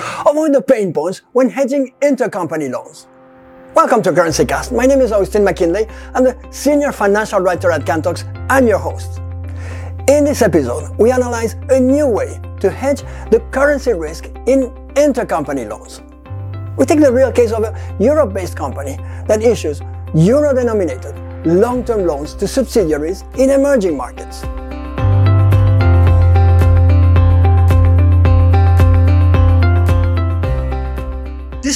Avoid the pain points when hedging intercompany loans. Welcome to CurrencyCast. My name is Agustin Mackinlay. I'm the senior financial writer at Kantox and your host. In this episode, we analyze a new way to hedge the currency risk in intercompany loans. We take the real case of a Europe based company that issues euro denominated long term loans to subsidiaries in emerging markets.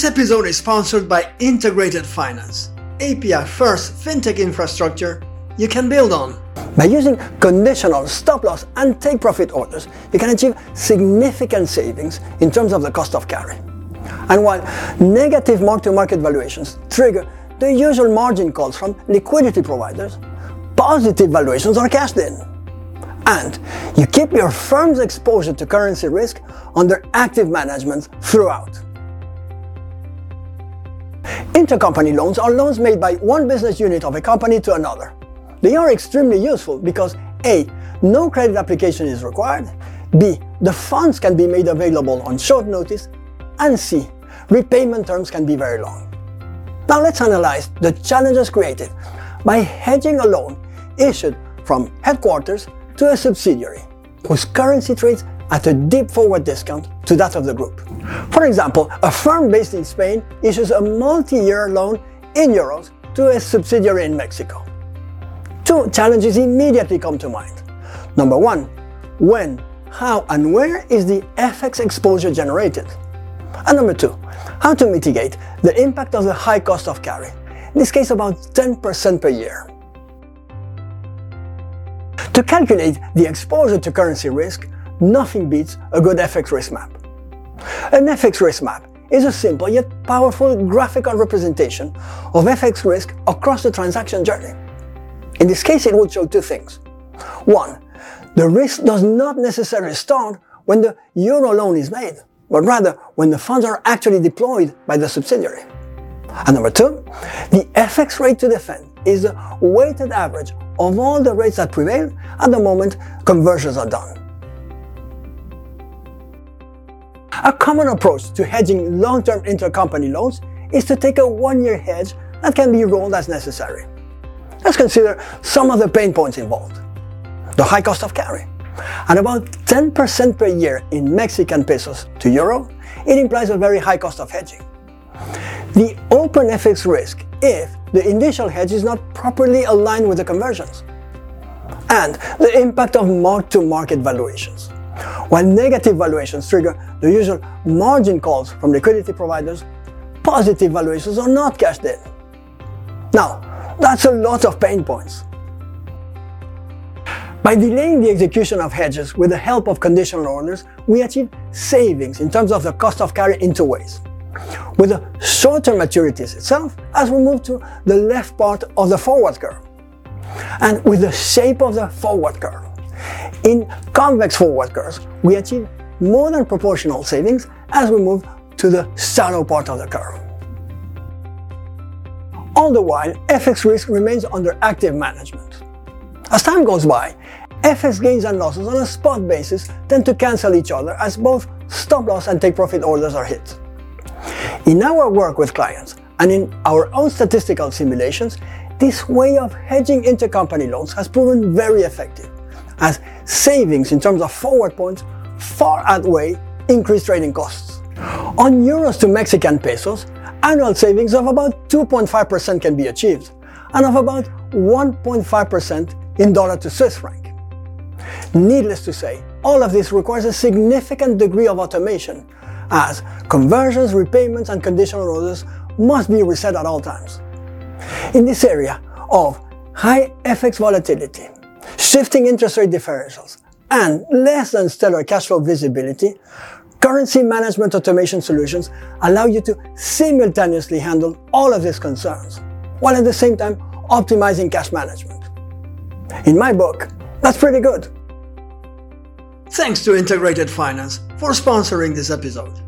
This episode is sponsored by Integrated Finance, API first fintech infrastructure you can build on. By using conditional stop loss and take profit orders, you can achieve significant savings in terms of the cost of carry. And while negative mark to market valuations trigger the usual margin calls from liquidity providers, positive valuations are cashed in. And you keep your firm's exposure to currency risk under active management throughout. Intercompany loans are loans made by one business unit of a company to another. They are extremely useful because A. No credit application is required, B. The funds can be made available on short notice, and C. Repayment terms can be very long. Now let's analyze the challenges created by hedging a loan issued from headquarters to a subsidiary whose currency trades at a deep forward discount to that of the group. For example, a firm based in Spain issues a multi-year loan in euros to a subsidiary in Mexico. Two challenges immediately come to mind. Number one, when, how, and where is the FX exposure generated? And number two, how to mitigate the impact of the high cost of carry, in this case about 10% per year. To calculate the exposure to currency risk, nothing beats a good FX risk map. An FX risk map is a simple yet powerful graphical representation of FX risk across the transaction journey. In this case, it would show two things. One, the risk does not necessarily start when the euro loan is made, but rather when the funds are actually deployed by the subsidiary. And number two, the FX rate to defend is the weighted average of all the rates that prevail at the moment conversions are done. A common approach to hedging long-term intercompany loans is to take a one-year hedge that can be rolled as necessary. Let's consider some of the pain points involved. The high cost of carry. At about 10% per year in Mexican pesos to euro, it implies a very high cost of hedging. The open FX risk if the initial hedge is not properly aligned with the conversions. And the impact of mark-to-market valuations. While negative valuations trigger the usual margin calls from liquidity providers, positive valuations are not cashed in. Now, that's a lot of pain points. By delaying the execution of hedges with the help of conditional orders, we achieve savings in terms of the cost of carry in two ways. With the shorter maturities itself, as we move to the left part of the forward curve, and with the shape of the forward curve. In convex forward curves, we achieve more than proportional savings as we move to the shallow part of the curve. All the while, FX risk remains under active management. As time goes by, FX gains and losses on a spot basis tend to cancel each other as both stop loss and take profit orders are hit. In our work with clients and in our own statistical simulations, this way of hedging intercompany loans has proven very effective, as savings in terms of forward points far outweigh increased trading costs. On euros to Mexican pesos, annual savings of about 2.5% can be achieved, and of about 1.5% in dollar to Swiss franc. Needless to say, all of this requires a significant degree of automation, as conversions, repayments, and conditional orders must be reset at all times. In this area of high FX volatility, shifting interest rate differentials, and less than stellar cash flow visibility, currency management automation solutions allow you to simultaneously handle all of these concerns, while at the same time optimizing cash management. In my book, that's pretty good. Thanks to Integrated Finance for sponsoring this episode.